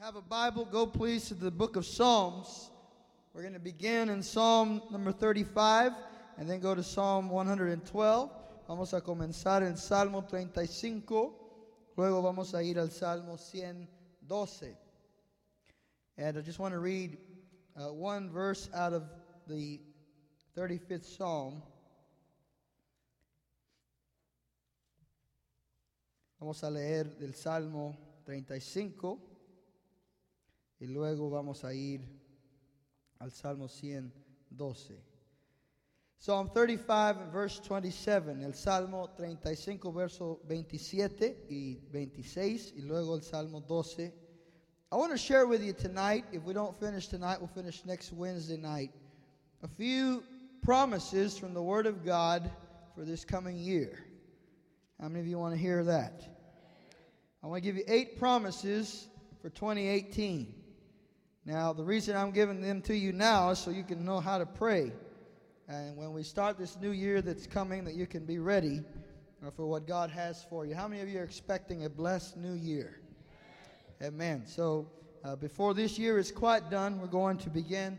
have a Bible, go please to the book of Psalms. We're going to begin in Psalm number 35 and then go to Psalm 112. Vamos a comenzar en Salmo 35, luego vamos a ir al Salmo 112. And I just want to read uh, one verse out of the 35th Psalm. Vamos a leer del Salmo 35 y luego vamos a ir al Salmo 112. Psalm 35, verse 27, el Salmo 35, verso 27 y 26, y luego el Salmo 12. I want to share with you tonight, if we don't finish tonight, we'll finish next Wednesday night, a few promises from the Word of God for this coming year. How many of you want to hear that? I want to give you eight promises for 2018. Now, the reason I'm giving them to you now is so you can know how to pray. And when we start this new year that's coming, that you can be ready uh, for what God has for you. How many of you are expecting a blessed new year? Amen. So, uh, before this year is quite done, we're going to begin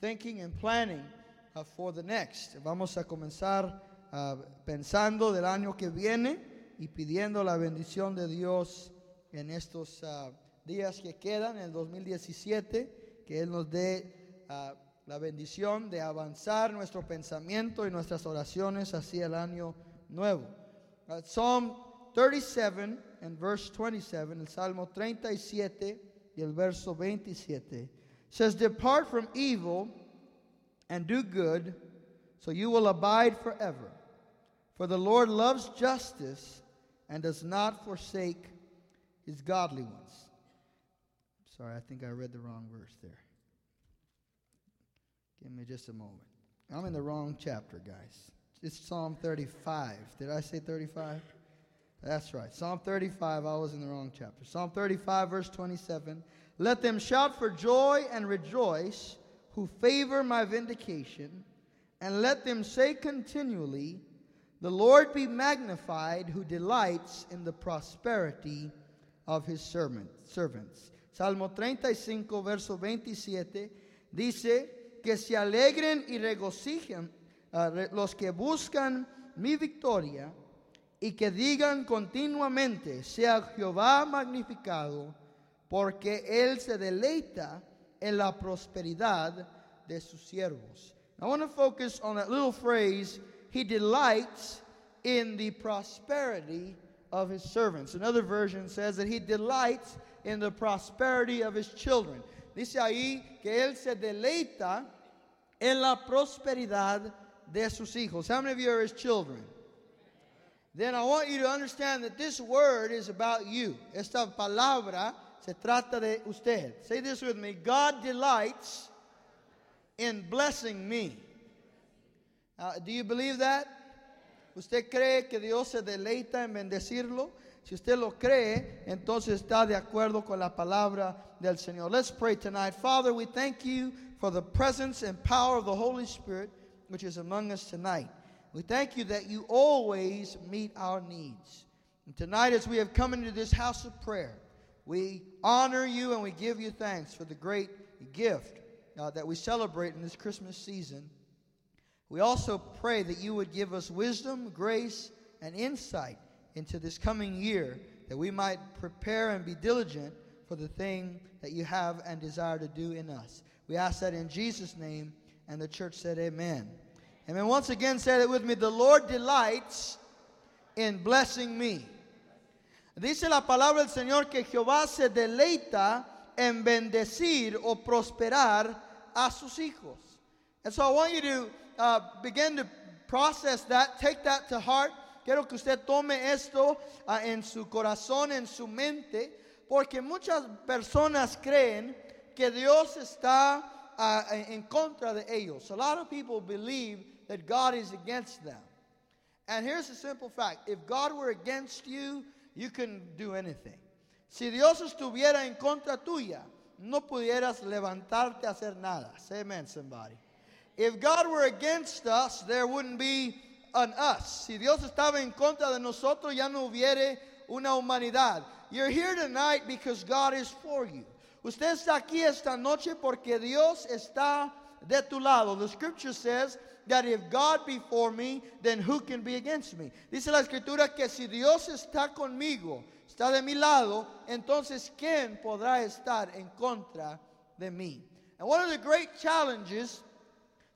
thinking and planning uh, for the next. Vamos a comenzar uh, pensando del año que viene y pidiendo la bendición de Dios en estos uh, días que quedan, en el 2017, que Él nos dé uh, la bendición de avanzar nuestro pensamiento y nuestras oraciones hacia el año nuevo. Uh, Psalm 37 and verse 27, el Salmo 37 y el verso 27 says, Depart from evil and do good, so you will abide forever. For the Lord loves justice and does not forsake his godly ones. Sorry, I think I read the wrong verse there. Give me just a moment. I'm in the wrong chapter, guys. It's Psalm 35. Did I say 35? That's right. Psalm 35, I was in the wrong chapter. Psalm 35, verse 27. Let them shout for joy and rejoice who favor my vindication, and let them say continually, The Lord be magnified who delights in the prosperity of his servants. Salmo 35, verso 27, dice, que se alegren y regocijen uh, los que buscan mi victoria y que digan continuamente, sea Jehová magnificado, porque Él se deleita en la prosperidad de sus siervos. I want to focus on that little phrase, He delights in the prosperity of His servants. Another version says that He delights in the prosperity of His children. Dice ahí que Él se deleita en la prosperidad de sus hijos. How many of you are His children? Then I want you to understand that this word is about you. Esta palabra se trata de usted. Say this with me God delights in blessing me. Uh, do you believe that? ¿Usted cree que Dios se deleita en bendecirlo? Si usted lo cree, entonces está de acuerdo con la palabra del Señor. Let's pray tonight. Father, we thank you for the presence and power of the Holy Spirit which is among us tonight. We thank you that you always meet our needs. And tonight, as we have come into this house of prayer, we honor you and we give you thanks for the great gift uh, that we celebrate in this Christmas season. We also pray that you would give us wisdom, grace, and insight into this coming year, that we might prepare and be diligent for the thing that you have and desire to do in us. We ask that in Jesus' name, and the church said, Amen. Amen. Once again, say it with me the Lord delights in blessing me. Dice la palabra del Señor que Jehová se deleita en bendecir o prosperar a sus hijos. And so I want you to uh, begin to process that, take that to heart. Quiero que usted tome esto uh, en su corazón, en su mente, porque muchas personas creen que Dios está uh, en contra de ellos. A lot of people believe that God is against them. And here's a simple fact if God were against you, you couldn't do anything. Si Dios estuviera en contra tuya, no pudieras levantarte a hacer nada. Say amen, somebody. If God were against us, there wouldn't be an us. Si Dios estaba en contra de nosotros, ya no hubiera una humanidad. You're here tonight because God is for you. Usted está aquí esta noche porque Dios está de tu lado. The scripture says that if God be for me, then who can be against me? Dice la escritura que si Dios está conmigo, está de mi lado, entonces ¿quién podrá estar en contra de mí? And one of the great challenges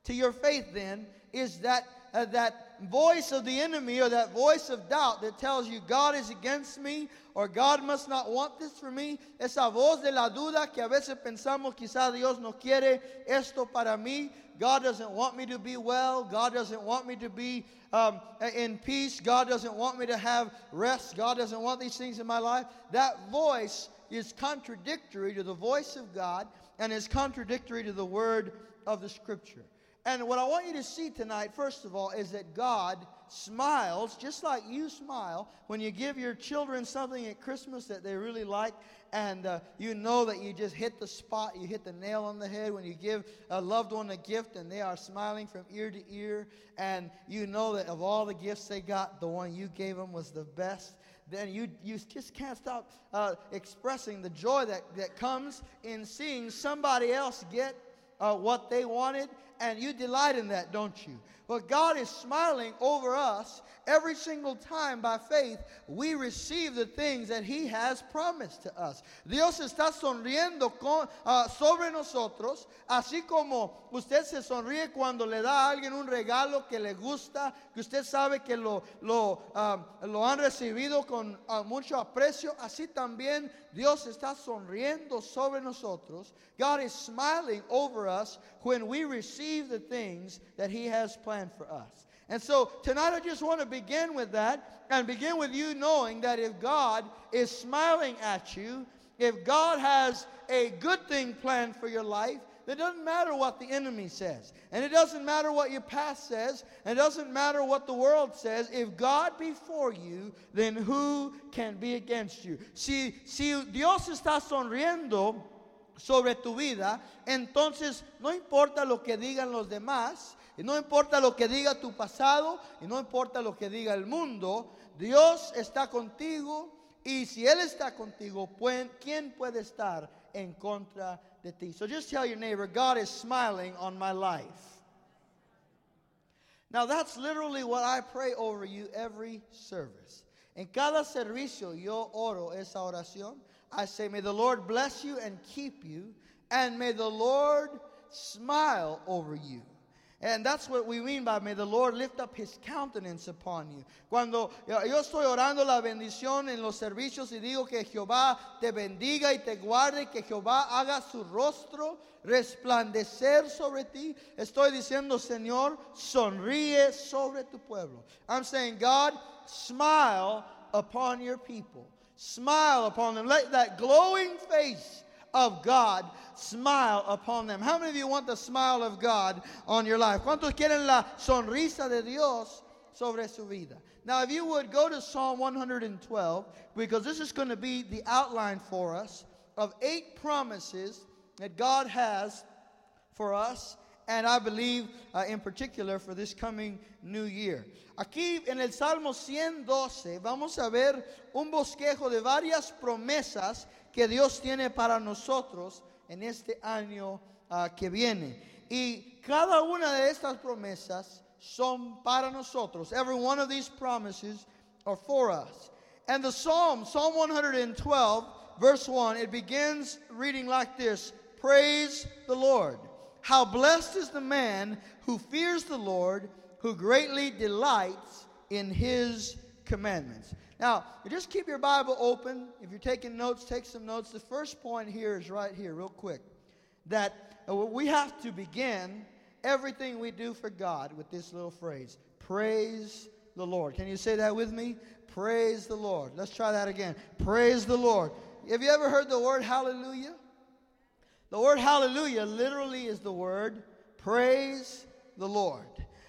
to your faith then is that uh, that voice of the enemy or that voice of doubt that tells you God is against me or God must not want this for me, esa voz de la duda que a veces pensamos quizá Dios no quiere esto para mí, God doesn't want me to be well, God doesn't want me to be um, in peace, God doesn't want me to have rest, God doesn't want these things in my life. That voice is contradictory to the voice of God and is contradictory to the word of the scripture. And what I want you to see tonight, first of all, is that God smiles just like you smile when you give your children something at Christmas that they really like, and uh, you know that you just hit the spot, you hit the nail on the head when you give a loved one a gift and they are smiling from ear to ear, and you know that of all the gifts they got, the one you gave them was the best. Then you, you just can't stop uh, expressing the joy that, that comes in seeing somebody else get uh, what they wanted and you delight in that, don't you? But God is smiling over us every single time by faith we receive the things that He has promised to us. Dios está sonriendo con, uh, sobre nosotros, así como usted se sonríe cuando le da a alguien un regalo que le gusta, que usted sabe que lo, lo, um, lo han recibido con uh, mucho aprecio, así también Dios está sonriendo sobre nosotros. God is smiling over us when we receive the things that He has planned for us. And so tonight I just want to begin with that and begin with you knowing that if God is smiling at you, if God has a good thing planned for your life, it doesn't matter what the enemy says. And it doesn't matter what your past says. And it doesn't matter what the world says. If God be for you, then who can be against you? Si, si Dios está sonriendo sobre tu vida, entonces no importa lo que digan los demás, y no importa lo que diga tu pasado, y no importa lo que diga el mundo, Dios está contigo. Y si Él está contigo, ¿quién puede estar en contra de ti? So just tell your neighbor, God is smiling on my life. Now that's literally what I pray over you every service. En cada servicio yo oro esa oración. I say, may the Lord bless you and keep you, and may the Lord smile over you. And that's what we mean by may the Lord lift up his countenance upon you. Cuando yo estoy orando la bendición en los servicios y digo que Jehová te bendiga y te guarde, que Jehová haga su rostro resplandecer sobre ti, estoy diciendo, Señor, sonríe sobre tu pueblo. I'm saying, God, smile upon your people. Smile upon them. Let that glowing face of God smile upon them. How many of you want the smile of God on your life? ¿Cuántos quieren la sonrisa de Dios sobre su vida? Now, if you would go to Psalm 112, because this is going to be the outline for us of eight promises that God has for us and I believe uh, in particular for this coming new year. Aquí en el Salmo 112 vamos a ver un bosquejo de varias promesas que Dios tiene para nosotros en este año uh, que viene. Y cada una de estas promesas son para nosotros. Every one of these promises are for us. And the Psalm, Psalm 112, verse 1, it begins reading like this Praise the Lord. How blessed is the man who fears the Lord, who greatly delights in his commandments. Now, just keep your Bible open. If you're taking notes, take some notes. The first point here is right here, real quick. That uh, we have to begin everything we do for God with this little phrase Praise the Lord. Can you say that with me? Praise the Lord. Let's try that again. Praise the Lord. Have you ever heard the word hallelujah? The word hallelujah literally is the word praise the Lord.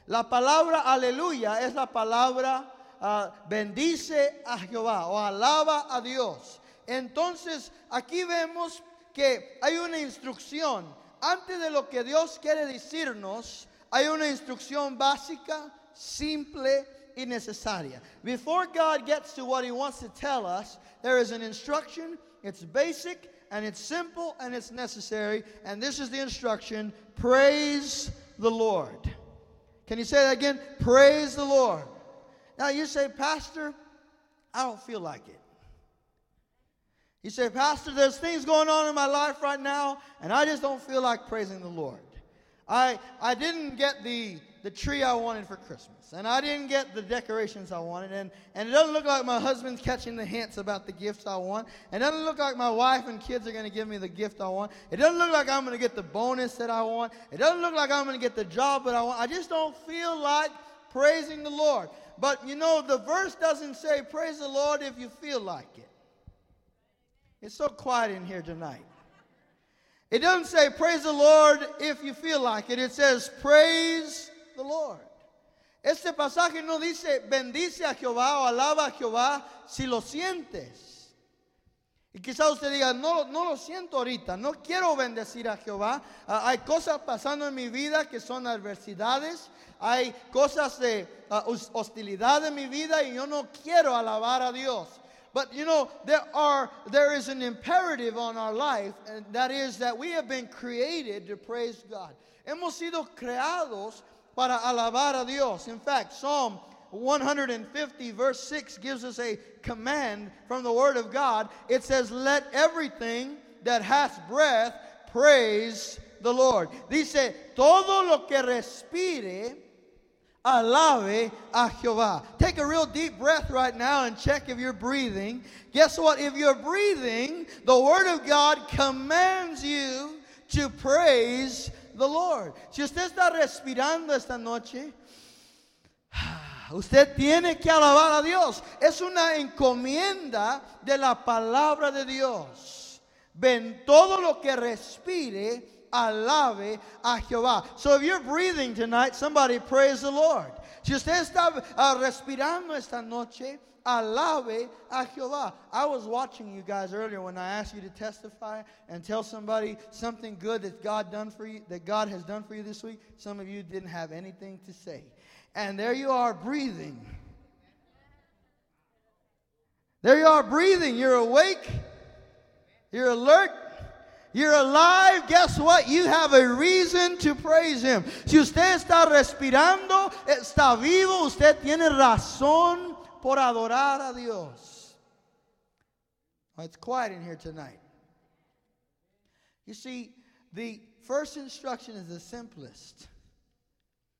La palabra aleluya es la palabra uh, bendice a Jehová o alaba a Dios. Entonces, aquí vemos que hay una instrucción. Antes de lo que Dios quiere decirnos, hay una instrucción básica, simple y necesaria. Before God gets to what He wants to tell us, there is an instruction. It's basic and it's simple and it's necessary. And this is the instruction praise the Lord. Can you say that again? Praise the Lord. Now you say, Pastor, I don't feel like it. You say, Pastor, there's things going on in my life right now, and I just don't feel like praising the Lord. I, I didn't get the, the tree I wanted for Christmas, and I didn't get the decorations I wanted, and, and it doesn't look like my husband's catching the hints about the gifts I want. It doesn't look like my wife and kids are going to give me the gift I want. It doesn't look like I'm going to get the bonus that I want. It doesn't look like I'm going to get the job that I want. I just don't feel like praising the Lord. But you know, the verse doesn't say praise the Lord if you feel like it. It's so quiet in here tonight. It doesn't say praise the Lord if you feel like it. It says praise the Lord. Este pasaje no dice bendice a Jehová o alaba a Jehová si lo sientes. Y quizás usted diga, no, no lo siento ahorita, no quiero bendecir a Jehová. Uh, hay cosas pasando en mi vida que son adversidades, hay cosas de uh, hostilidad en mi vida y yo no quiero alabar a Dios. But you know, there are there is an imperative on our life, and that is that we have been created to praise God. Hemos sido creados para alabar a Dios. In fact, Psalm 150 verse 6 gives us a command from the word of God. It says, "Let everything that hath breath praise the Lord." Dice, "Todo lo que respire Alabe a Jehová. Take a real deep breath right now and check if you're breathing. Guess what? If you're breathing, the Word of God commands you to praise the Lord. Si usted está respirando esta noche, usted tiene que alabar a Dios. Es una encomienda de la palabra de Dios. Ven todo lo que respire alabe a Jehová. So if you're breathing tonight, somebody praise the Lord. Si usted está uh, respirando esta noche, alabe a Jehová. I was watching you guys earlier when I asked you to testify and tell somebody something good that God done for you, that God has done for you this week. Some of you didn't have anything to say. And there you are breathing. There you are breathing. You're awake. You're alert. You're alive. Guess what? You have a reason to praise Him. Si usted está respirando, está vivo, usted tiene razón por adorar a Dios. Oh, it's quiet in here tonight. You see, the first instruction is the simplest.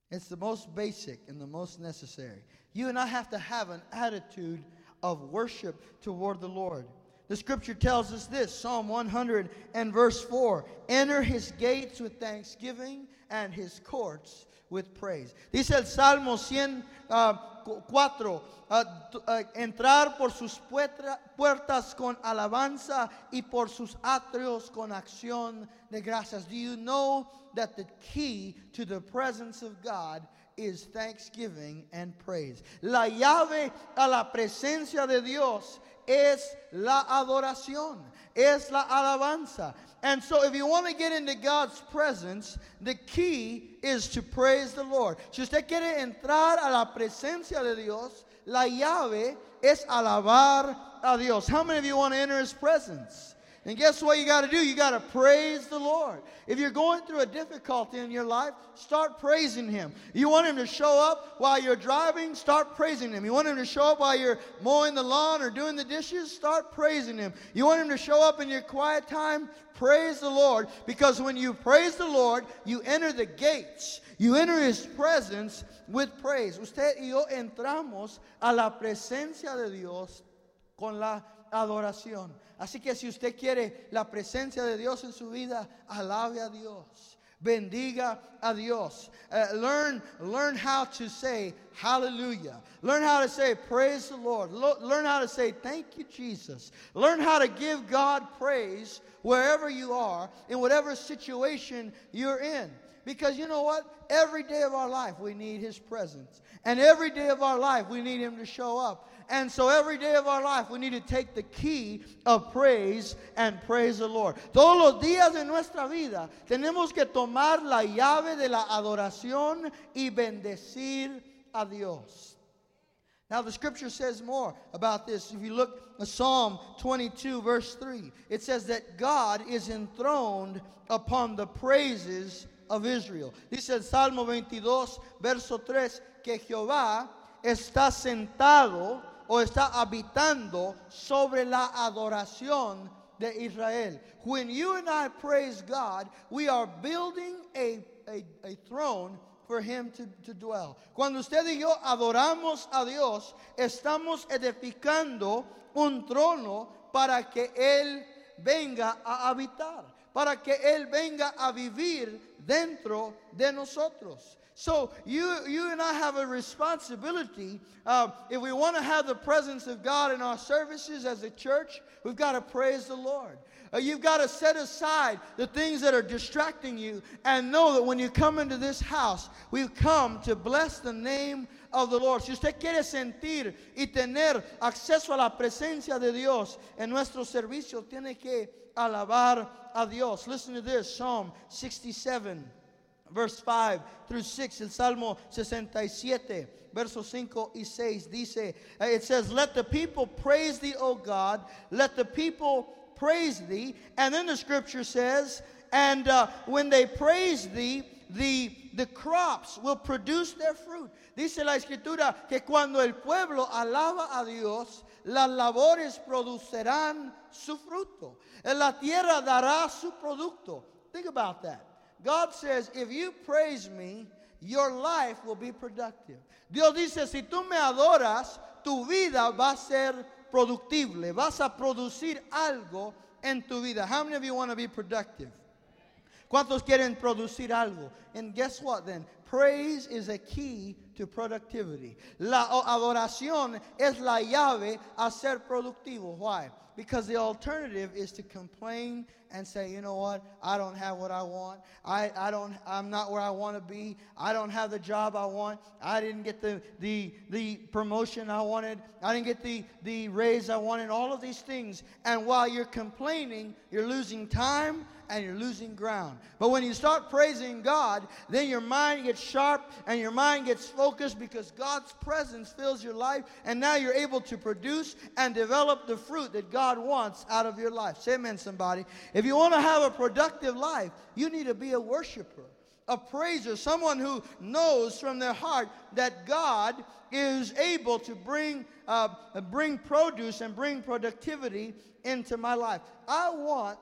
It's the most basic and the most necessary. You and I have to have an attitude of worship toward the Lord. The scripture tells us this Psalm 100 and verse 4 Enter his gates with thanksgiving and his courts with praise. Dice el Salmo 104 uh, uh, entrar por sus puertas con alabanza y por sus atrios con acción de gracias. Do you know that the key to the presence of God is thanksgiving and praise? La llave a la presencia de Dios es la adoración, es la alabanza. And so, if you want to get into God's presence, the key is to praise the Lord. Si usted quiere entrar a la presencia de Dios, la llave es alabar a Dios. How many of you want to enter His presence? And guess what you got to do? You got to praise the Lord. If you're going through a difficulty in your life, start praising Him. You want Him to show up while you're driving? Start praising Him. You want Him to show up while you're mowing the lawn or doing the dishes? Start praising Him. You want Him to show up in your quiet time? Praise the Lord. Because when you praise the Lord, you enter the gates. You enter His presence with praise. Usted y yo entramos a la presencia de Dios con la adoración. Así que si usted quiere la presencia de Dios en su vida, alabe a Dios. Bendiga a Dios. Uh, learn, learn how to say hallelujah. Learn how to say praise the Lord. Lo- learn how to say thank you, Jesus. Learn how to give God praise wherever you are, in whatever situation you're in. Because you know what? Every day of our life we need His presence. And every day of our life we need Him to show up. And so every day of our life, we need to take the key of praise and praise the Lord. Todos los días de nuestra vida tenemos que tomar la llave de la adoración y bendecir a Dios. Now, the scripture says more about this. If you look at Psalm 22, verse 3, it says that God is enthroned upon the praises of Israel. Dice el Salmo 22, verso 3, que Jehová está sentado o está habitando sobre la adoración de Israel. When you and I praise God, we are building a, a, a throne for him to, to dwell. Cuando usted y yo adoramos a Dios, estamos edificando un trono para que Él venga a habitar, para que Él venga a vivir dentro de nosotros. So you, you and I have a responsibility. Uh, if we want to have the presence of God in our services as a church, we've got to praise the Lord. Uh, you've got to set aside the things that are distracting you and know that when you come into this house, we've come to bless the name of the Lord. Si usted quiere sentir y tener acceso a la presencia de Dios en nuestro servicio, tiene que alabar a Dios. Listen to this Psalm 67 verse 5 through 6, el Salmo 67, versos 5 y 6 dice, uh, it says, Let the people praise thee, O God, let the people praise thee. And then the scripture says, And uh, when they praise thee, the, the crops will produce their fruit. Dice la escritura que cuando el pueblo alaba a Dios, las labores producerán su fruto. La tierra dará su producto. Think about that. God says, if you praise me, your life will be productive. Dios dice, si tú me adoras, tu vida va a ser productible. Vas a producir algo en tu vida. How many of you want to be productive? ¿Cuántos quieren producir algo? And guess what then? Praise is a key to productivity. La adoración es la llave a ser productivo. Why? Because the alternative is to complain and say, you know what, I don't have what I want. I, I don't, I'm not where I want to be. I don't have the job I want. I didn't get the, the, the promotion I wanted. I didn't get the, the raise I wanted. All of these things. And while you're complaining, you're losing time and you're losing ground. But when you start praising God, then your mind gets sharp and your mind gets focused because God's presence fills your life. And now you're able to produce and develop the fruit that God wants out of your life. Say amen, somebody. If you want to have a productive life, you need to be a worshiper, a praiser, someone who knows from their heart that God is able to bring, uh, bring produce and bring productivity into my life. I want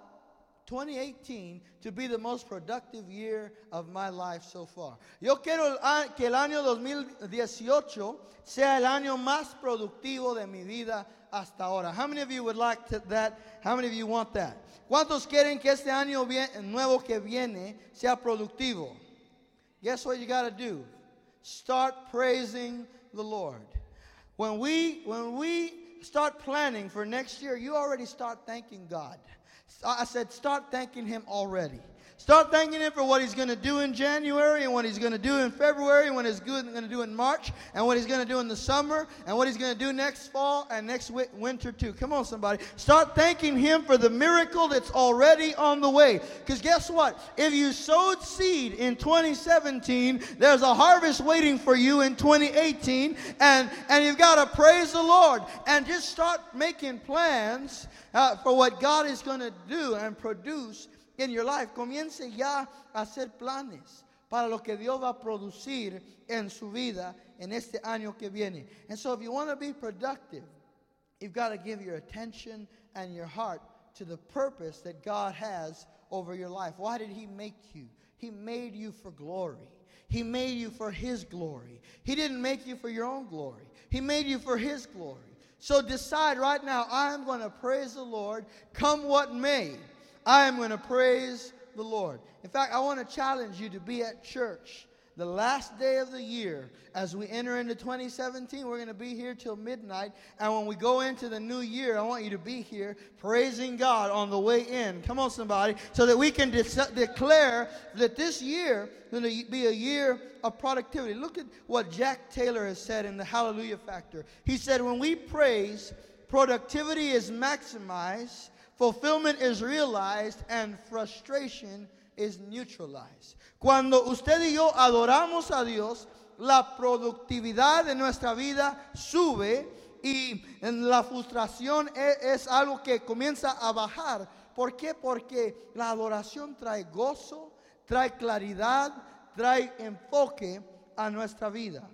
2018 to be the most productive year of my life so far. Yo quiero que el año 2018 sea el año más productivo de mi vida hasta ahora. How many of you would like to, that? How many of you want that? ¿Cuántos quieren que este año nuevo que viene sea productivo? Guess what you got to do? Start praising the Lord. When we when we start planning for next year, you already start thanking God. I said start thanking him already. Start thanking Him for what He's going to do in January and what He's going to do in February and what He's going to do in March and what He's going to do in the summer and what He's going to do next fall and next winter too. Come on, somebody. Start thanking Him for the miracle that's already on the way. Because guess what? If you sowed seed in 2017, there's a harvest waiting for you in 2018 and, and you've got to praise the Lord and just start making plans uh, for what God is going to do and produce in your life. Comience ya a hacer planes para lo que Dios va a producir en su vida en este año que viene. And so if you want to be productive, you've got to give your attention and your heart to the purpose that God has over your life. Why did he make you? He made you for glory. He made you for his glory. He didn't make you for your own glory. He made you for his glory. So decide right now, I am going to praise the Lord come what may. I am going to praise the Lord. In fact, I want to challenge you to be at church the last day of the year as we enter into 2017 we're going to be here till midnight. And when we go into the new year i want you to be here praising god on the way in. Come on somebody. So that we can de- declare that this year is going to be a year of productivity. Look at what jack taylor has said in the hallelujah factor. He said when we praise productivity is maximized fulfillment is realized and frustration is neutralized. Cuando usted y yo adoramos a Dios, la productividad de nuestra vida sube y la frustración es, es algo que comienza a bajar. ¿Por qué? Porque la adoración trae gozo, trae claridad, trae enfoque a nuestra vida.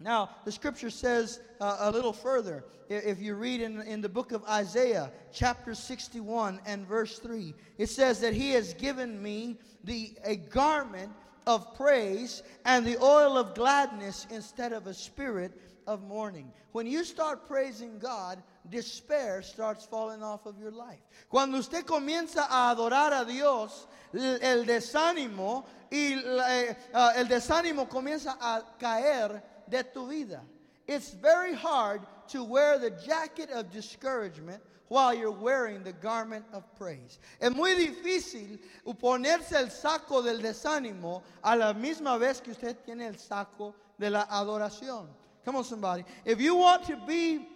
Now, the scripture says uh, a little further, if you read in, in the book of Isaiah, chapter 61 and verse 3, it says that He has given me the, a garment of praise and the oil of gladness instead of a spirit of mourning. When you start praising God, despair starts falling off of your life. Cuando usted comienza a adorar a Dios, el desánimo y eh, uh, el desánimo comienza a caer de tu vida. It's very hard to wear the jacket of discouragement while you're wearing the garment of praise. Es muy difícil ponerse el saco del desánimo a la misma vez que usted tiene el saco de la adoración. Come on, somebody. If you want to be,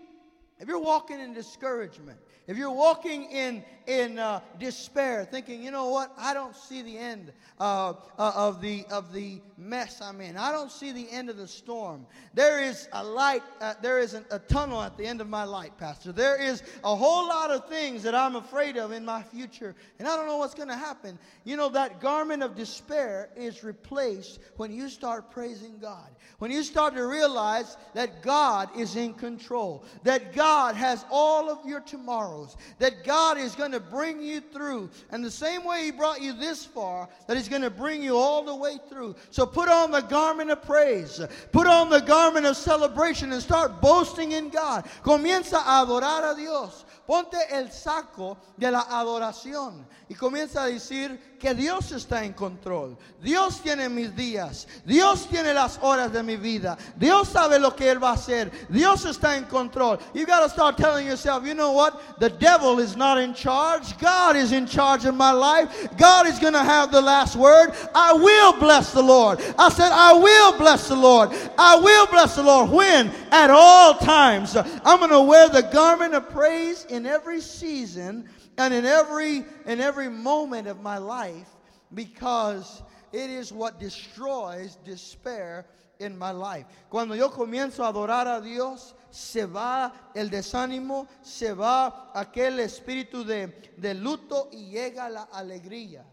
if you're walking in discouragement, if you're walking in, in uh, despair, thinking, you know what, I don't see the end uh, uh, of, the, of the mess I'm in, I don't see the end of the storm. There is a light, uh, there is a tunnel at the end of my light, Pastor. There is a whole lot of things that I'm afraid of in my future, and I don't know what's going to happen. You know, that garment of despair is replaced when you start praising God. When you start to realize that God is in control, that God has all of your tomorrows, that God is going to bring you through. And the same way He brought you this far, that He's going to bring you all the way through. So put on the garment of praise, put on the garment of celebration, and start boasting in God. Comienza a adorar a Dios. Ponte el saco de la adoración y comienza a decir que Dios está en control. Dios tiene mis días. Dios tiene las horas de mi vida. Dios sabe lo que Él va a hacer. Dios está en control. You got to start telling yourself, you know what? The devil is not in charge. God is in charge of my life. God is going to have the last word. I will bless the Lord. I said, I will bless the Lord. I will bless the Lord. When? At all times. I'm going to wear the garment of praise in every season and in every in every moment of my life because it is what destroys despair in my life. Cuando yo comienzo a adorar a Dios, se va el desánimo, se va aquel espíritu de, de luto y llega la alegría,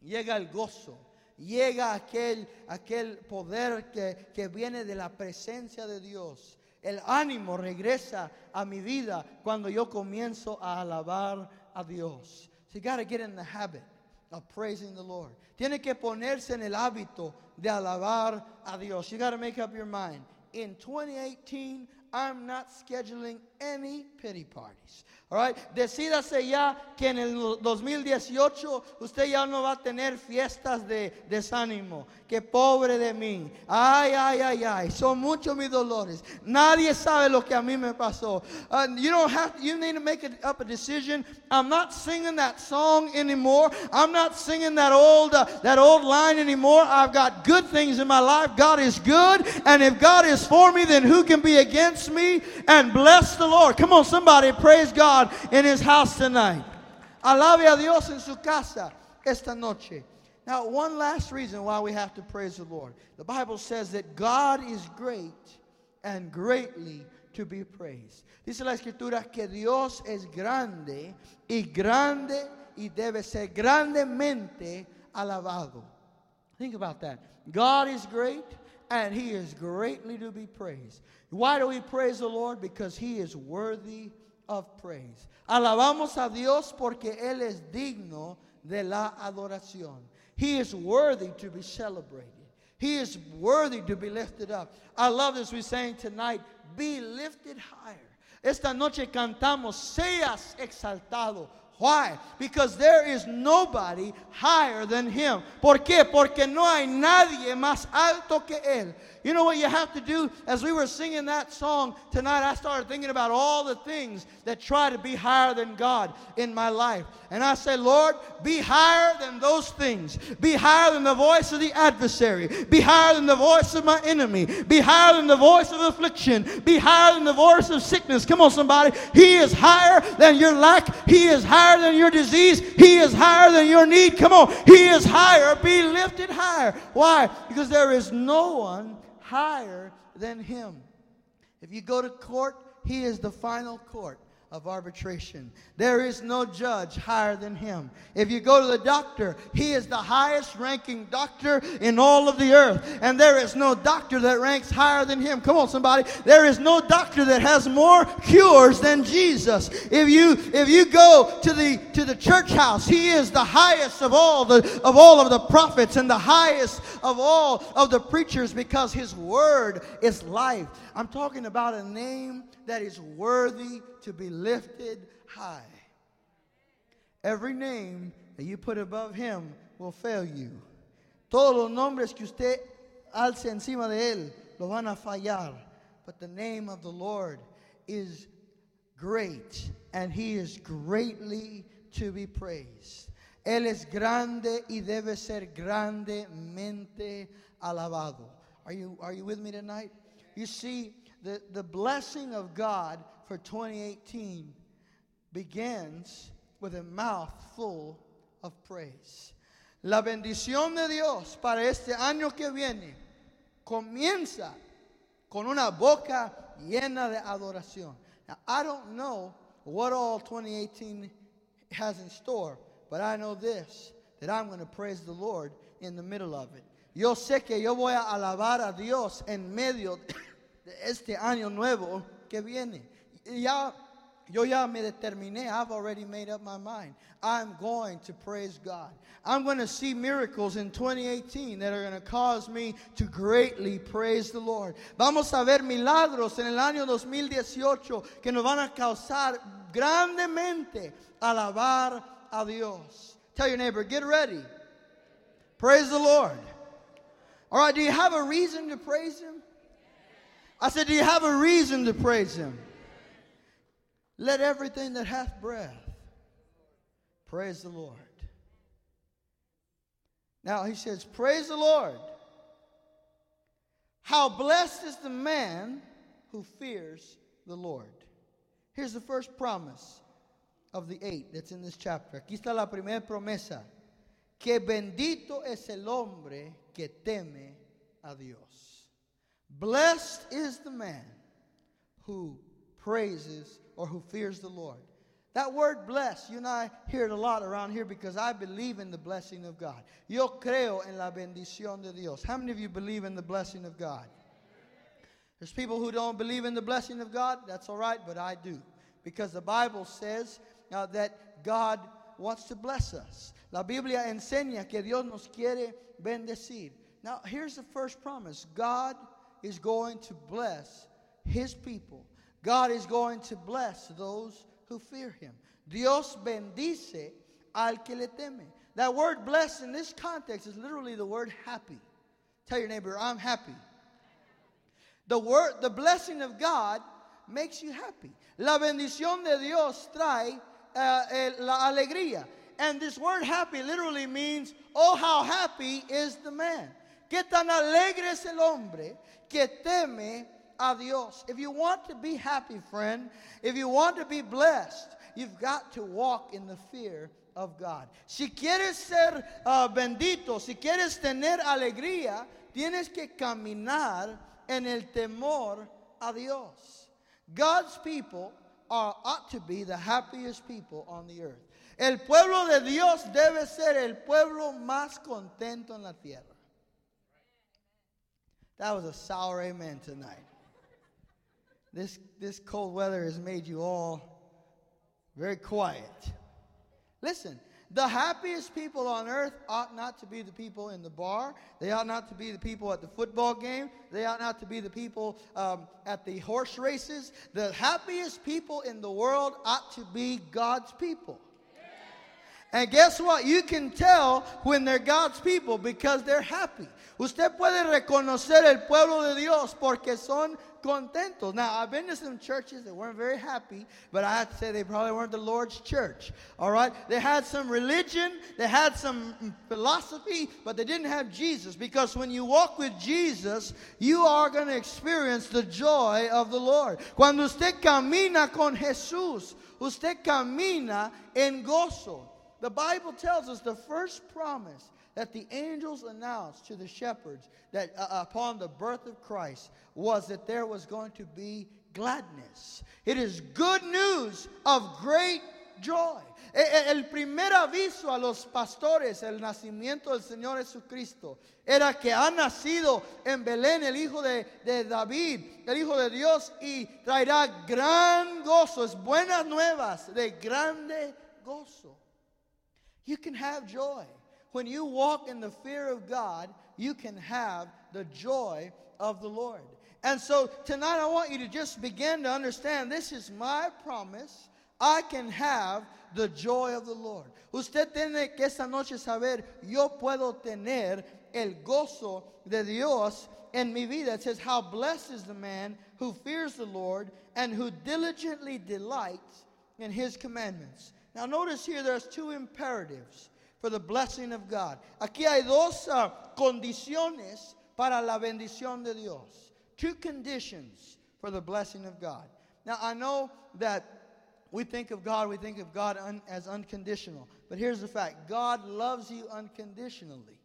llega el gozo, llega aquel, aquel poder que, que viene de la presencia de Dios. El ánimo regresa a mi vida cuando yo comienzo a alabar a Dios. So you got to get in the habit of praising the Lord. Tiene que ponerse en el hábito de alabar a Dios. You got to make up your mind. In 2018, I'm not scheduling any pity parties. All right? Decídase ya que en el 2018 usted ya no va a tener fiestas de desánimo. Que pobre de mí. Ay, ay, ay, ay. Son muchos mis dolores. Nadie sabe lo que a mí me pasó. Uh, you don't have. You need to make it up a decision. I'm not singing that song anymore. I'm not singing that old uh, that old line anymore. I've got good things in my life. God is good, and if God is for me, then who can be against me? And bless the Lord. Come on, somebody praise God in His house tonight. Alabe a Dios en su casa esta noche. Now, one last reason why we have to praise the Lord. The Bible says that God is great and greatly to be praised. Dice la escritura que Dios es grande y grande y debe ser grandemente alabado. Think about that. God is great and he is greatly to be praised. Why do we praise the Lord? Because he is worthy of praise. Alabamos a Dios porque él es digno de la adoración. He is worthy to be celebrated. He is worthy to be lifted up. I love this we saying tonight, be lifted higher. Esta noche cantamos, seas exaltado. Why? Because there is nobody higher than him. ¿Por qué? Porque no hay nadie más alto que él. You know what you have to do? As we were singing that song tonight, I started thinking about all the things that try to be higher than God in my life. And I say, Lord, be higher than those things. Be higher than the voice of the adversary. Be higher than the voice of my enemy. Be higher than the voice of affliction. Be higher than the voice of sickness. Come on, somebody. He is higher than your lack. He is higher than your disease. He is higher than your need. Come on. He is higher. Be lifted higher. Why? Because there is no one higher than him. If you go to court, he is the final court of arbitration. There is no judge higher than him. If you go to the doctor, he is the highest ranking doctor in all of the earth. And there is no doctor that ranks higher than him. Come on, somebody. There is no doctor that has more cures than Jesus. If you if you go to the to the church house, he is the highest of all the of all of the prophets and the highest of all of the preachers because his word is life. I'm talking about a name that is worthy to be lifted high. Every name that you put above him will fail you. Todos los nombres que usted alce encima de él lo van a fallar. But the name of the Lord is great, and he is greatly to be praised. Él es grande y debe ser grandemente alabado. Are you, are you with me tonight? You see, the, the blessing of God for 2018 begins with a mouth full of praise. La bendición de Dios para este año que viene comienza con una boca llena de adoración. Now, I don't know what all 2018 has in store, but I know this that I'm going to praise the Lord in the middle of it. Yo sé que yo voy a alabar a Dios en medio de este año nuevo que viene. Ya, yo ya me determiné. I've already made up my mind. I'm going to praise God. I'm going to see miracles in 2018 that are going to cause me to greatly praise the Lord. Vamos a ver milagros en el año 2018 que nos van a causar grandemente alabar a Dios. Tell your neighbor, get ready. Praise the Lord. All right, do you have a reason to praise Him? I said, Do you have a reason to praise Him? Let everything that hath breath praise the Lord. Now he says, Praise the Lord. How blessed is the man who fears the Lord. Here's the first promise of the eight that's in this chapter. Aquí está la primera promesa. Que bendito es el hombre que teme a Dios. Blessed is the man who praises or who fears the Lord. That word bless, you and I hear it a lot around here because I believe in the blessing of God. Yo creo en la bendición de Dios. How many of you believe in the blessing of God? There's people who don't believe in the blessing of God. That's all right, but I do. Because the Bible says uh, that God wants to bless us. La Biblia enseña que Dios nos quiere bendecir. Now, here's the first promise God is going to bless his people. God is going to bless those who fear him. Dios bendice al que le teme. That word blessed in this context is literally the word happy. Tell your neighbor, I'm happy. The word, the blessing of God makes you happy. La bendición de Dios trae uh, la alegría. And this word happy literally means, oh, how happy is the man. Qué tan alegre es el hombre que teme a Dios. If you want to be happy, friend, if you want to be blessed, you've got to walk in the fear of God. Si quieres ser uh, bendito, si quieres tener alegría, tienes que caminar en el temor a Dios. God's people are, ought to be the happiest people on the earth. El pueblo de Dios debe ser el pueblo más contento en la tierra. That was a sour amen tonight. This, this cold weather has made you all very quiet. Listen, the happiest people on earth ought not to be the people in the bar. They ought not to be the people at the football game. They ought not to be the people um, at the horse races. The happiest people in the world ought to be God's people. And guess what? You can tell when they're God's people because they're happy. Usted puede reconocer el pueblo de Dios porque son contentos. Now, I've been to some churches that weren't very happy, but I have to say they probably weren't the Lord's church. All right? They had some religion, they had some philosophy, but they didn't have Jesus because when you walk with Jesus, you are going to experience the joy of the Lord. Cuando usted camina con Jesús, usted camina en gozo. the Bible tells us the first promise that the angels announced to the shepherds that uh, upon the birth of Christ was that there was going to be gladness. It is good news of great joy. El primer aviso a los pastores, el nacimiento del Señor Jesucristo, era que ha nacido en Belén el Hijo de, de, David, el Hijo de Dios, y traerá gran gozo, es buenas nuevas de grande gozo. You can have joy. When you walk in the fear of God, you can have the joy of the Lord. And so tonight I want you to just begin to understand this is my promise. I can have the joy of the Lord. Usted tiene que esta noche saber, yo puedo tener el gozo de Dios en mi vida. It says, How blessed is the man who fears the Lord and who diligently delights in his commandments. Now, notice here there's two imperatives for the blessing of God. Aquí hay dos uh, condiciones para la bendición de Dios. Two conditions for the blessing of God. Now, I know that we think of God, we think of God un, as unconditional. But here's the fact God loves you unconditionally.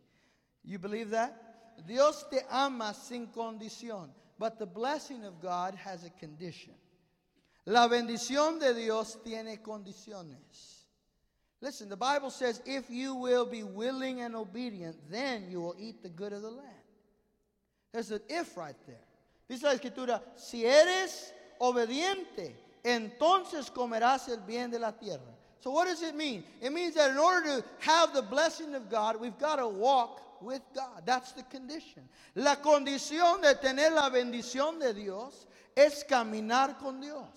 You believe that? Dios te ama sin condición. But the blessing of God has a condition. La bendición de Dios tiene condiciones. Listen, the Bible says, if you will be willing and obedient, then you will eat the good of the land. There's an if right there. Dice la Escritura, si eres obediente, entonces comerás el bien de la tierra. So, what does it mean? It means that in order to have the blessing of God, we've got to walk with God. That's the condition. La condición de tener la bendición de Dios es caminar con Dios.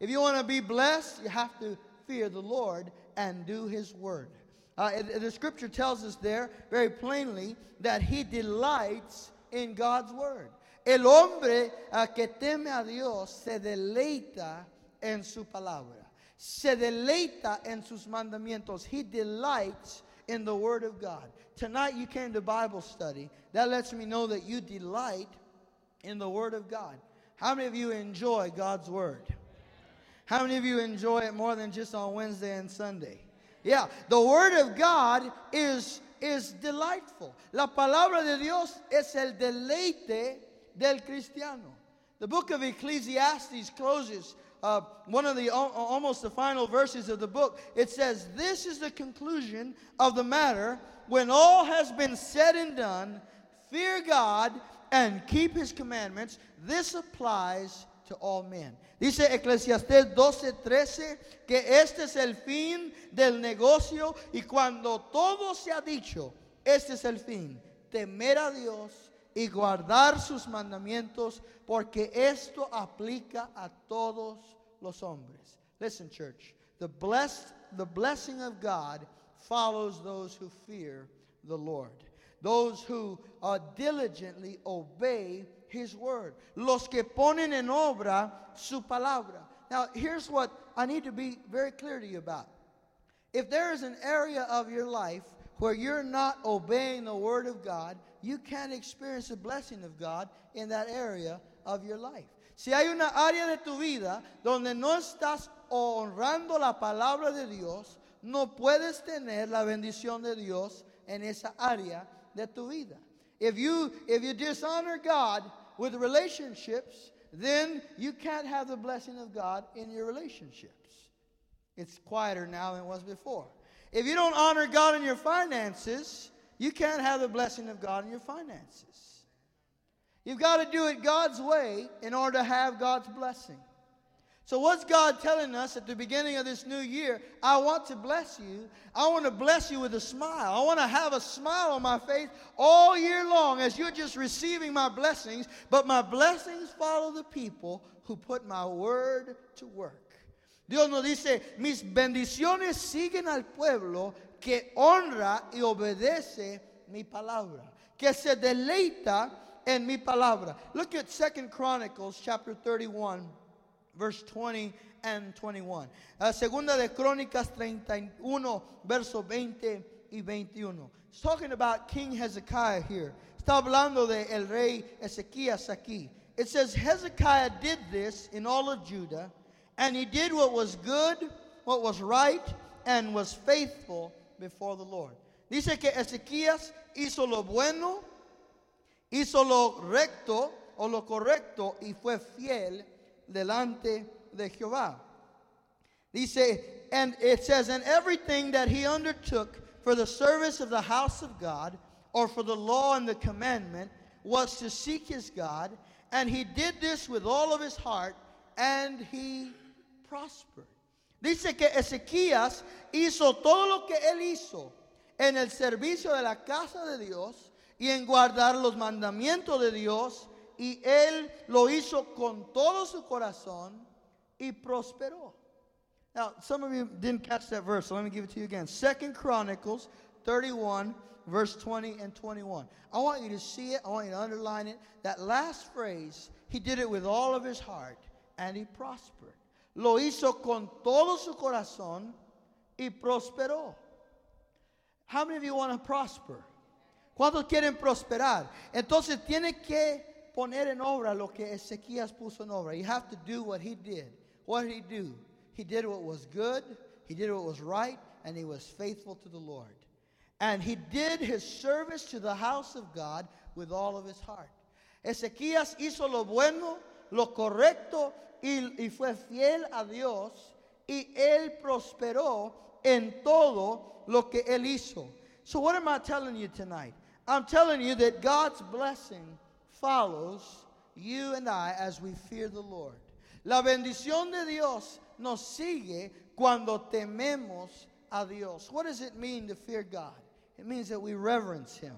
If you want to be blessed, you have to fear the Lord and do His word. Uh, the scripture tells us there very plainly that He delights in God's word. El hombre uh, que teme a Dios se deleita en su palabra. Se deleita en sus mandamientos. He delights in the Word of God. Tonight you came to Bible study. That lets me know that you delight in the Word of God. How many of you enjoy God's Word? How many of you enjoy it more than just on Wednesday and Sunday? Yeah, the Word of God is, is delightful. La palabra de Dios es el deleite del cristiano. The book of Ecclesiastes closes uh, one of the almost the final verses of the book, it says, This is the conclusion of the matter. When all has been said and done, fear God and keep his commandments. This applies to all men. Dice Eclesiastés 12:13 que este es el fin del negocio y cuando todo se ha dicho, este es el fin, temer a Dios y guardar sus mandamientos, porque esto aplica a todos los hombres. Listen, church, the blessed, the blessing of God follows those who fear the Lord, those who uh, diligently obey His word, los que ponen en obra su palabra. Now, here's what I need to be very clear to you about. If there is an area of your life where you're not obeying the word of God, you can't experience the blessing of God in that area of your life. Si hay una área de tu vida donde no estás honrando la palabra de Dios, no puedes tener la bendición de Dios en esa área de tu vida. If you if you dishonor God with relationships, then you can't have the blessing of God in your relationships. It's quieter now than it was before. If you don't honor God in your finances, you can't have the blessing of God in your finances. You've got to do it God's way in order to have God's blessing. So, what's God telling us at the beginning of this new year? I want to bless you. I want to bless you with a smile. I want to have a smile on my face all year long as you're just receiving my blessings. But my blessings follow the people who put my word to work. Dios nos dice, mis bendiciones siguen al pueblo que honra y obedece mi palabra, que se deleita en mi palabra. Look at Second Chronicles chapter 31, verse 20 and 21. La segunda de Crónicas 31, verso 20 y 21. It's talking about King Hezekiah here. Está hablando de el rey Ezequías aquí. It says Hezekiah did this in all of Judah, and he did what was good, what was right, and was faithful before the Lord. Dice que Ezequías hizo lo bueno, hizo lo recto o lo correcto y fue fiel delante de Jehová. Dice, and it says, and everything that he undertook for the service of the house of God or for the law and the commandment was to seek his God, and he did this with all of his heart, and he prospered. Dice que Ezequías hizo todo lo que él hizo en el servicio de la casa de Dios y en guardar los mandamientos de Dios, y él lo hizo con todo su corazón y prosperó. Now, some of you didn't catch that verse, so let me give it to you again. Second Chronicles 31, verse 20 and 21. I want you to see it, I want you to underline it. That last phrase, he did it with all of his heart, and he prospered. Lo hizo con todo su corazón y prosperó. How many of you want to prosper? ¿Cuántos quieren prosperar? Entonces tiene que poner en obra lo que Ezequías puso en obra. You have to do what he did. What did he do? He did what was good, he did what was right, and he was faithful to the Lord. And he did his service to the house of God with all of his heart. Ezequías hizo lo bueno, lo correcto y, y fue fiel a Dios y él prosperó en todo lo que él hizo. So what am I telling you tonight? I'm telling you that God's blessing follows you and I as we fear the Lord. La bendición de Dios nos sigue cuando tememos a Dios. What does it mean to fear God? It means that we reverence Him,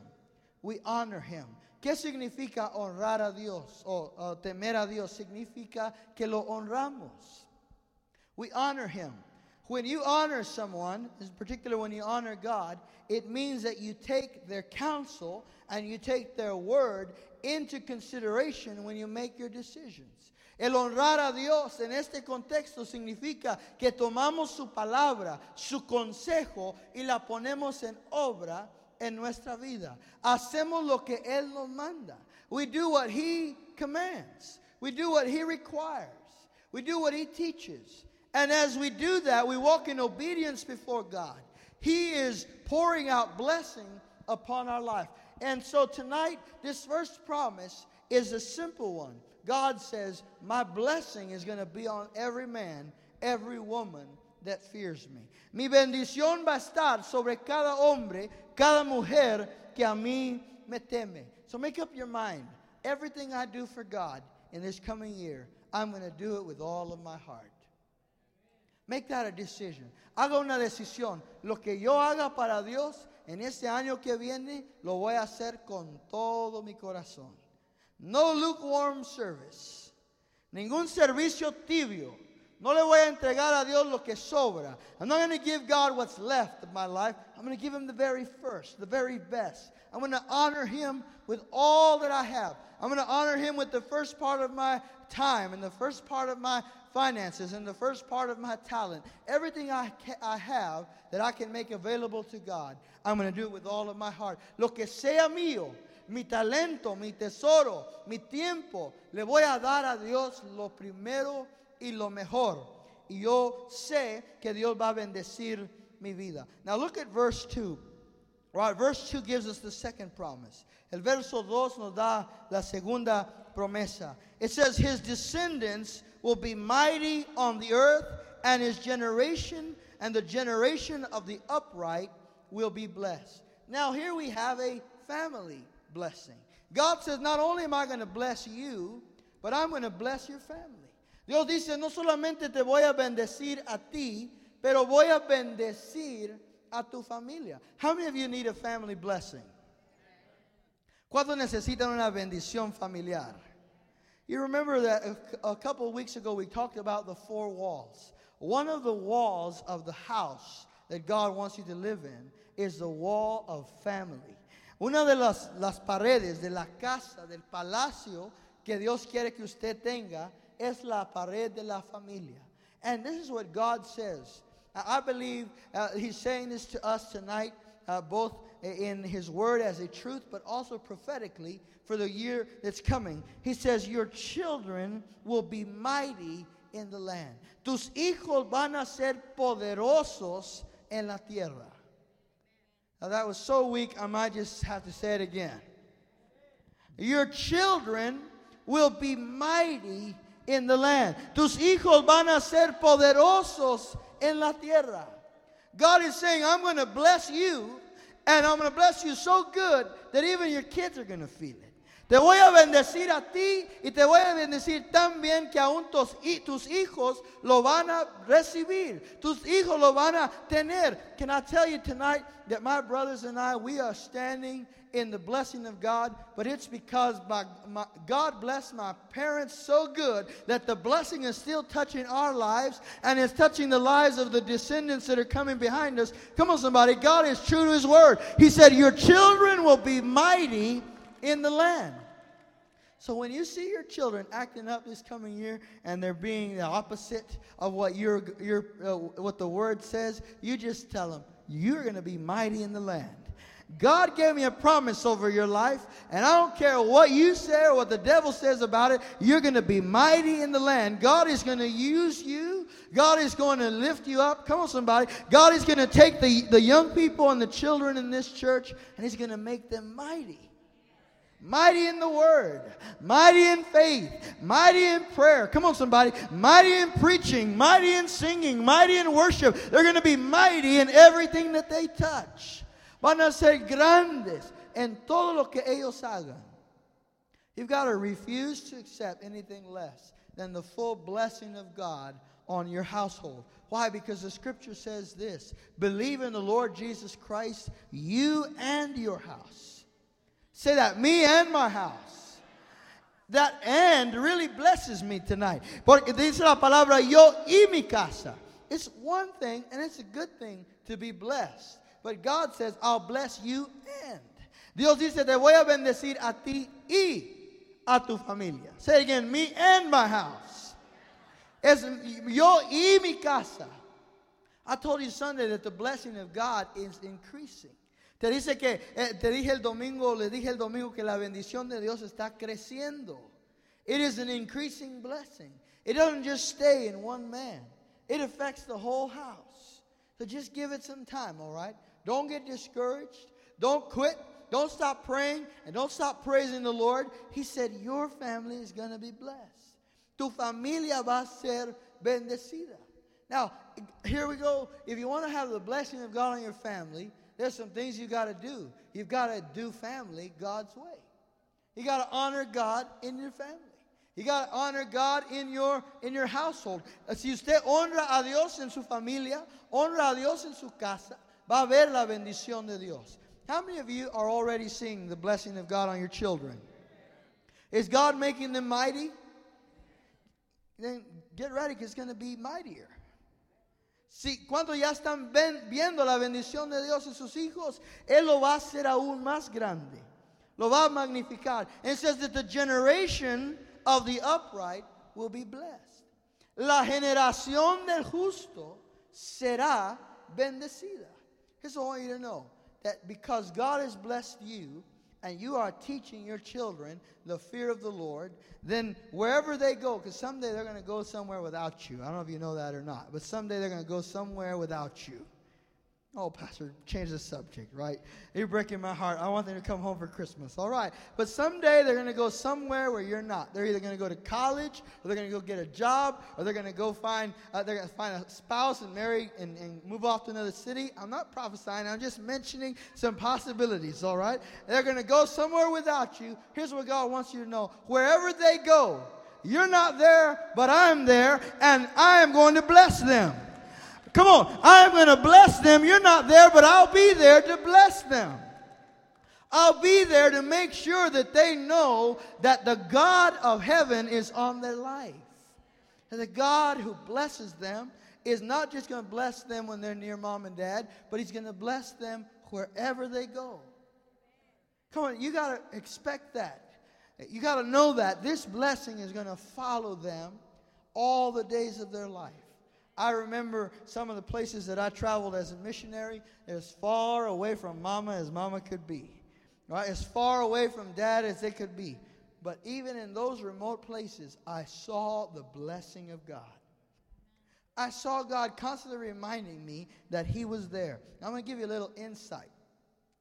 we honor Him. ¿Qué significa honrar a Dios o, o temer a Dios? Significa que lo honramos. We honor Him. When you honor someone, in particular when you honor God, it means that you take their counsel and you take their word into consideration when you make your decisions. El honrar a Dios en este contexto significa que tomamos su palabra, su consejo y la ponemos en obra en nuestra vida. Hacemos lo que Él nos manda. We do what He commands. We do what He requires. We do what He teaches. And as we do that, we walk in obedience before God. He is pouring out blessing upon our life. And so tonight, this first promise is a simple one. God says, My blessing is going to be on every man, every woman that fears me. Mi bendición va a estar sobre cada hombre, cada mujer que a mí me teme. So make up your mind. Everything I do for God in this coming year, I'm going to do it with all of my heart. Make that a decision. Haga una decisión. Lo que yo haga para Dios en este año que viene, lo voy a hacer con todo mi corazón. No lukewarm service. Ningún servicio tibio. No le voy a entregar a Dios lo que sobra. I'm not going to give God what's left of my life. I'm going to give Him the very first, the very best. I'm going to honor Him with all that I have. I'm going to honor Him with the first part of my time and the first part of my finances and the first part of my talent. Everything I, I have that I can make available to God, I'm going to do it with all of my heart. Lo que sea mío, mi talento, mi tesoro, mi tiempo, le voy a dar a Dios lo primero y lo mejor. Y yo sé que Dios va a bendecir mi vida. Now look at verse 2. Right, verse 2 gives us the second promise. El verso 2 nos da la segunda promesa. It says, His descendants will be mighty on the earth, and his generation and the generation of the upright will be blessed. Now, here we have a family blessing. God says, Not only am I going to bless you, but I'm going to bless your family. Dios dice, No solamente te voy a bendecir a ti, pero voy a bendecir a tu familia. How many of you need a family blessing? ¿Cuántos necesitan una bendición familiar? You remember that a, couple of weeks ago we talked about the four walls. One of the walls of the house that God wants you to live in is the wall of family. Una de las, las paredes de la casa, del palacio que Dios quiere que usted tenga es la pared de la familia. And this is what God says. I believe uh, He's saying this to us tonight, uh, both in His Word as a truth, but also prophetically for the year that's coming. He says, Your children will be mighty in the land. Tus hijos van a ser poderosos en la tierra. Now, that was so weak, I might just have to say it again. Your children will be mighty in the land. Tus hijos van a ser poderosos en la tierra. God is saying, I'm going to bless you, and I'm going to bless you so good that even your kids are going to feel it. Te voy a bendecir a ti y te voy a bendecir tan bien que aún tus, tus hijos lo van a recibir. Tus hijos lo van a tener. Can I tell you tonight that my brothers and I, we are standing in the blessing of God, but it's because my, my, God blessed my parents so good that the blessing is still touching our lives and it's touching the lives of the descendants that are coming behind us. Come on, somebody. God is true to His word. He said, Your children will be mighty in the land. So when you see your children acting up this coming year and they're being the opposite of what your your uh, what the word says, you just tell them you're going to be mighty in the land. God gave me a promise over your life, and I don't care what you say or what the devil says about it, you're going to be mighty in the land. God is going to use you. God is going to lift you up. Come on, somebody. God is going to take the, the young people and the children in this church, and He's going to make them mighty mighty in the word, mighty in faith, mighty in prayer. Come on, somebody. Mighty in preaching, mighty in singing, mighty in worship. They're going to be mighty in everything that they touch. Van a ser grandes en todo lo que ellos hagan. You've got to refuse to accept anything less than the full blessing of God on your household. Why? Because the scripture says this believe in the Lord Jesus Christ, you and your house. Say that, me and my house. That and really blesses me tonight. Porque dice la palabra yo y mi casa. It's one thing, and it's a good thing to be blessed. But God says, I'll bless you and. Dios dice, te voy a bendecir a ti y a tu familia. Say again, me and my house. Es yo y mi casa. I told you Sunday that the blessing of God is increasing. Te dice que, eh, te dije el domingo, le dije el domingo que la bendición de Dios está creciendo. It is an increasing blessing. It doesn't just stay in one man. It affects the whole house. So just give it some time, all right? Don't get discouraged. Don't quit. Don't stop praying and don't stop praising the Lord. He said, Your family is going to be blessed. Tu familia va a ser bendecida. Now, here we go. If you want to have the blessing of God on your family, there's some things you got to do. You've got to do family God's way. You got to honor God in your family. You got to honor God in your, in your household. Si usted honra a Dios en su familia, honra a Dios en su casa, va a ver la bendición de Dios. How many of you are already seeing the blessing of God on your children? Is God making them mighty? Then get ready because it's going to be mightier. Si, cuando ya están viendo la bendición de Dios en sus hijos, Él lo va a hacer aún más grande. Lo va a magnificar. And it says that the generation of the upright will be blessed. La generación del justo será bendecida. Here's what I want you to know that because God has blessed you, and you are teaching your children the fear of the Lord, then wherever they go, because someday they're going to go somewhere without you. I don't know if you know that or not, but someday they're going to go somewhere without you. Oh, Pastor, change the subject, right? You're breaking my heart. I want them to come home for Christmas. All right. But someday they're going to go somewhere where you're not. They're either going to go to college, or they're going to go get a job, or they're going to go find uh, they're going to find a spouse and marry and, and move off to another city. I'm not prophesying. I'm just mentioning some possibilities. All right. They're going to go somewhere without you. Here's what God wants you to know: wherever they go, you're not there, but I'm there, and I am going to bless them. Come on, I'm going to bless them. You're not there, but I'll be there to bless them. I'll be there to make sure that they know that the God of heaven is on their life. And the God who blesses them is not just going to bless them when they're near mom and dad, but He's going to bless them wherever they go. Come on, you got to expect that. You got to know that this blessing is going to follow them all the days of their life. I remember some of the places that I traveled as a missionary as far away from mama as mama could be. Right? As far away from dad as they could be. But even in those remote places, I saw the blessing of God. I saw God constantly reminding me that He was there. Now, I'm going to give you a little insight.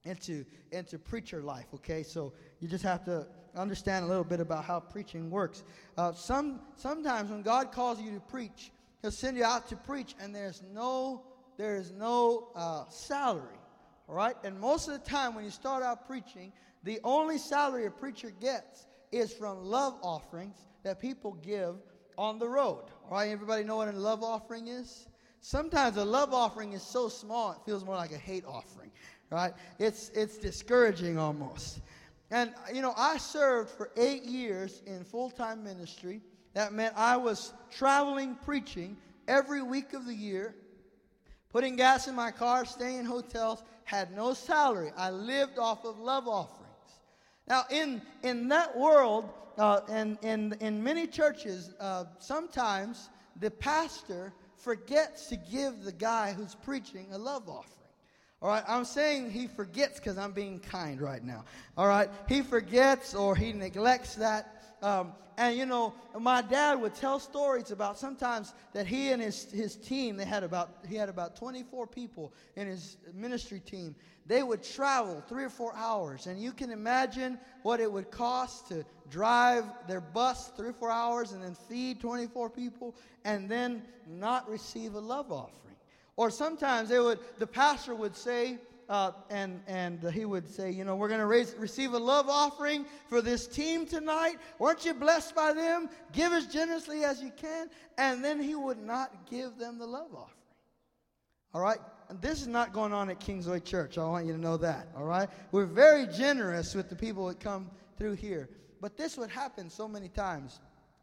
into into preacher life. Okay, so you just have to understand a little bit about how preaching works. Uh, some sometimes when God calls you to preach, He'll send you out to preach, and there's no there is no uh, salary. All right, and most of the time when you start out preaching, the only salary a preacher gets is from love offerings that people give on the road. All right, everybody know what a love offering is? Sometimes a love offering is so small it feels more like a hate offering, right? It's it's discouraging almost. And you know, I served for eight years in full-time ministry. That meant I was traveling preaching every week of the year, putting gas in my car, staying in hotels, had no salary. I lived off of love offerings. Now, in, in that world, uh, and in, in many churches, uh, sometimes the pastor forgets to give the guy who's preaching a love offering. All right, I'm saying he forgets because I'm being kind right now. All right, he forgets or he neglects that. Um, and you know, my dad would tell stories about sometimes that he and his, his team, they had about he had about 24 people in his ministry team. They would travel three or four hours, and you can imagine what it would cost to drive their bus three or four hours and then feed 24 people and then not receive a love offering. Or sometimes they would, the pastor would say, uh, and, and he would say, you know, we're going to receive a love offering for this team tonight. Weren't you blessed by them? Give as generously as you can. And then he would not give them the love offering. All right? And this is not going on at Kingsway Church. I want you to know that. All right? We're very generous with the people that come through here. But this would happen so many times.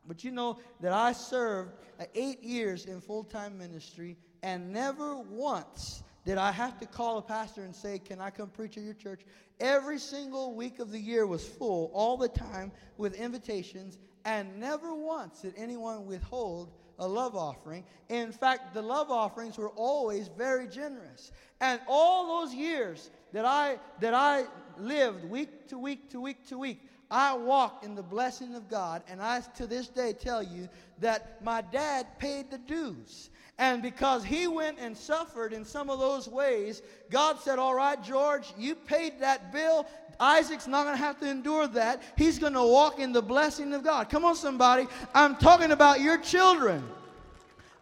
But you know that I served uh, eight years in full time ministry, and never once did I have to call a pastor and say, Can I come preach at your church? Every single week of the year was full, all the time, with invitations, and never once did anyone withhold a love offering. In fact, the love offerings were always very generous. And all those years that I that I lived week to week to week to week, I walked in the blessing of God, and I to this day tell you that my dad paid the dues. And because he went and suffered in some of those ways, God said, All right, George, you paid that bill. Isaac's not going to have to endure that. He's going to walk in the blessing of God. Come on, somebody. I'm talking about your children.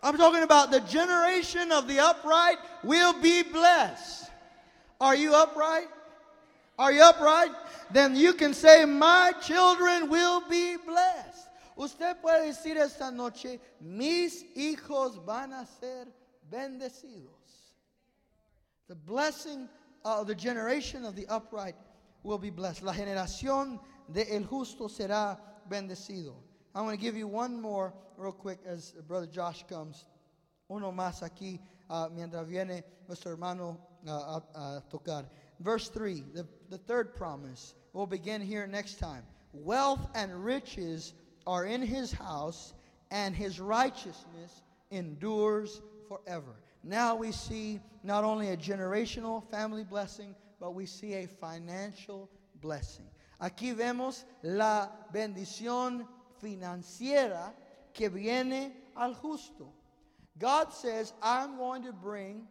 I'm talking about the generation of the upright will be blessed. Are you upright? Are you upright? Then you can say, My children will be blessed. Usted puede decir esta noche, mis hijos van a ser bendecidos. The blessing of the generation of the upright will be blessed. La generación de el justo será bendecido. I'm going to give you one more real quick as Brother Josh comes. Uno más aquí uh, mientras viene nuestro hermano uh, a, a tocar. Verse 3, the, the third promise. We'll begin here next time. Wealth and riches are in his house, and his righteousness endures forever. Now we see not only a generational family blessing, but we see a financial blessing. Aquí vemos la bendición financiera que viene al justo. God says, I'm going to bring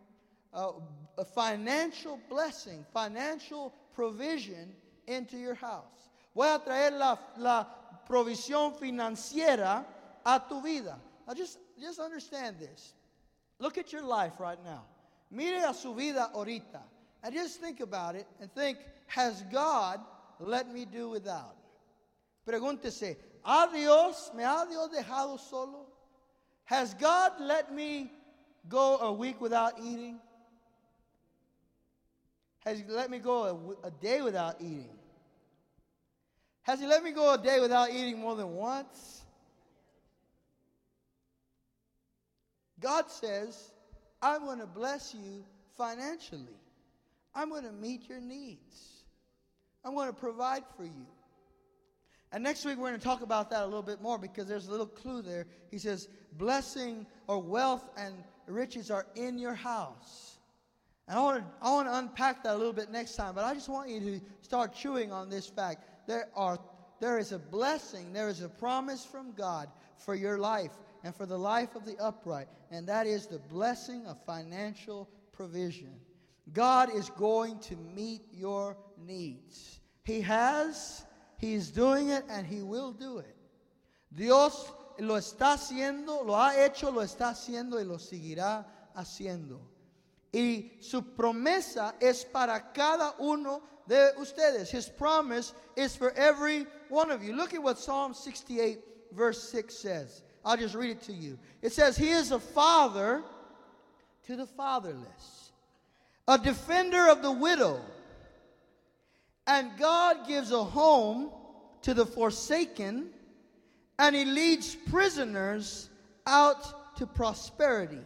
a, a financial blessing, financial provision into your house. Voy a traer la, la provisión financiera a tu vida. Now just, just understand this. Look at your life right now. Mire a su vida ahorita. And just think about it and think, has God let me do without? Pregúntese, ¿a Dios, me ha Dios dejado solo? Has God let me go a week without eating? Has let me go a, a day without eating? Has He let me go a day without eating more than once? God says, I'm going to bless you financially. I'm going to meet your needs. I'm going to provide for you. And next week, we're going to talk about that a little bit more because there's a little clue there. He says, Blessing or wealth and riches are in your house. And I want, to, I want to unpack that a little bit next time, but I just want you to start chewing on this fact. There, are, there is a blessing, there is a promise from God for your life and for the life of the upright, and that is the blessing of financial provision. God is going to meet your needs. He has, He's doing it, and He will do it. Dios lo está haciendo, lo ha hecho, lo está haciendo y lo seguirá haciendo. Y su promesa es para cada uno de ustedes. His promise is for every one of you. Look at what Psalm 68, verse 6 says. I'll just read it to you. It says, He is a father to the fatherless, a defender of the widow, and God gives a home to the forsaken, and He leads prisoners out to prosperity.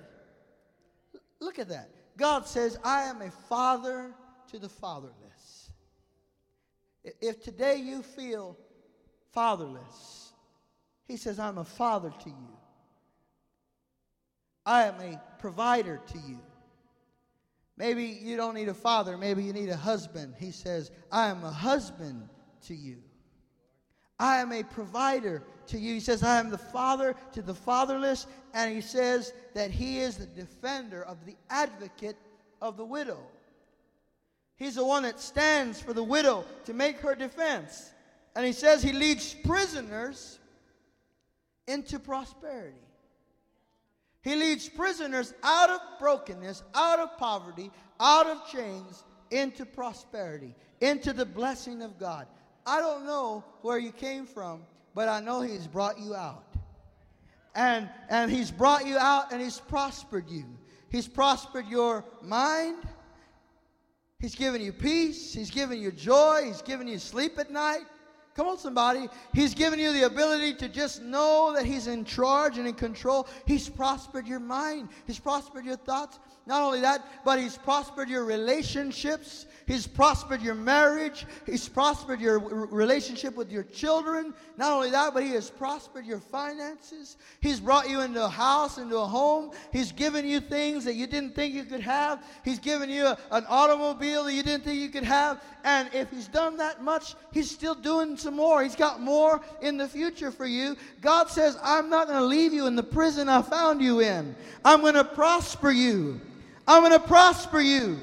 Look at that. God says, I am a father to the fatherless. If today you feel fatherless, He says, I'm a father to you. I am a provider to you. Maybe you don't need a father, maybe you need a husband. He says, I am a husband to you. I am a provider to you. He says, I am the father to the fatherless. And he says that he is the defender of the advocate of the widow. He's the one that stands for the widow to make her defense. And he says he leads prisoners into prosperity. He leads prisoners out of brokenness, out of poverty, out of chains, into prosperity, into the blessing of God. I don't know where you came from, but I know He's brought you out. And, and He's brought you out and He's prospered you. He's prospered your mind. He's given you peace. He's given you joy. He's given you sleep at night. Come on, somebody. He's given you the ability to just know that He's in charge and in control. He's prospered your mind, He's prospered your thoughts. Not only that, but He's prospered your relationships. He's prospered your marriage. He's prospered your relationship with your children. Not only that, but He has prospered your finances. He's brought you into a house, into a home. He's given you things that you didn't think you could have. He's given you a, an automobile that you didn't think you could have. And if He's done that much, He's still doing some more. He's got more in the future for you. God says, I'm not going to leave you in the prison I found you in. I'm going to prosper you. I'm going to prosper you.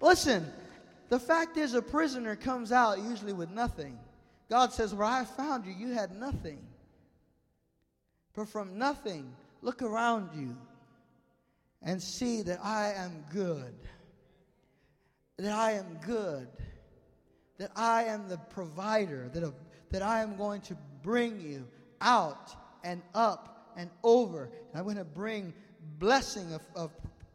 Listen, the fact is, a prisoner comes out usually with nothing. God says, Where I found you, you had nothing. But from nothing, look around you and see that I am good. That I am good. That I am the provider. That, that I am going to bring you out and up and over. And I'm going to bring blessing of, of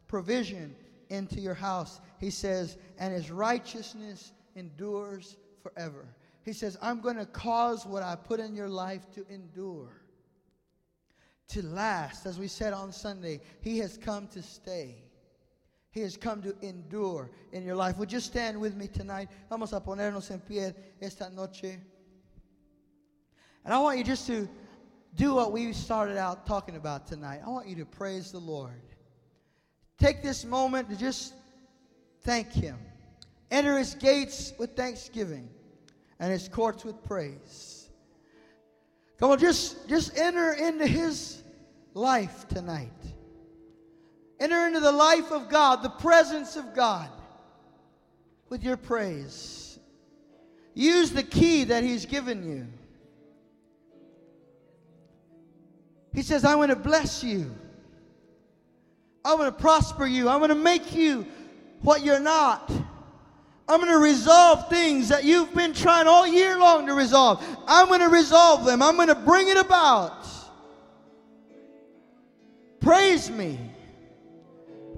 provision into your house. He says, and his righteousness endures forever. He says, I'm going to cause what I put in your life to endure, to last. As we said on Sunday, he has come to stay. He has come to endure in your life. Would you stand with me tonight? Vamos a ponernos en pie esta noche. And I want you just to do what we started out talking about tonight. I want you to praise the Lord. Take this moment to just thank Him. Enter His gates with thanksgiving and His courts with praise. Come on, just, just enter into His life tonight. Enter into the life of God, the presence of God, with your praise. Use the key that He's given you. He says, I want to bless you. I'm going to prosper you. I'm going to make you what you're not. I'm going to resolve things that you've been trying all year long to resolve. I'm going to resolve them. I'm going to bring it about. Praise me.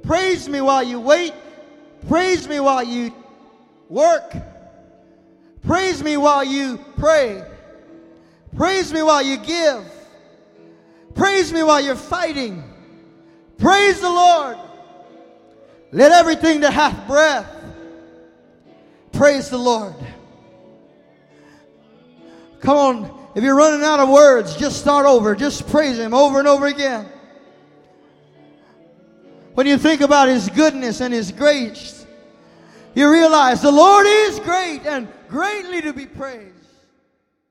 Praise me while you wait. Praise me while you work. Praise me while you pray. Praise me while you give. Praise me while you're fighting. Praise the Lord. Let everything that hath breath praise the Lord. Come on, if you're running out of words, just start over. Just praise Him over and over again. When you think about His goodness and His grace, you realize the Lord is great and greatly to be praised.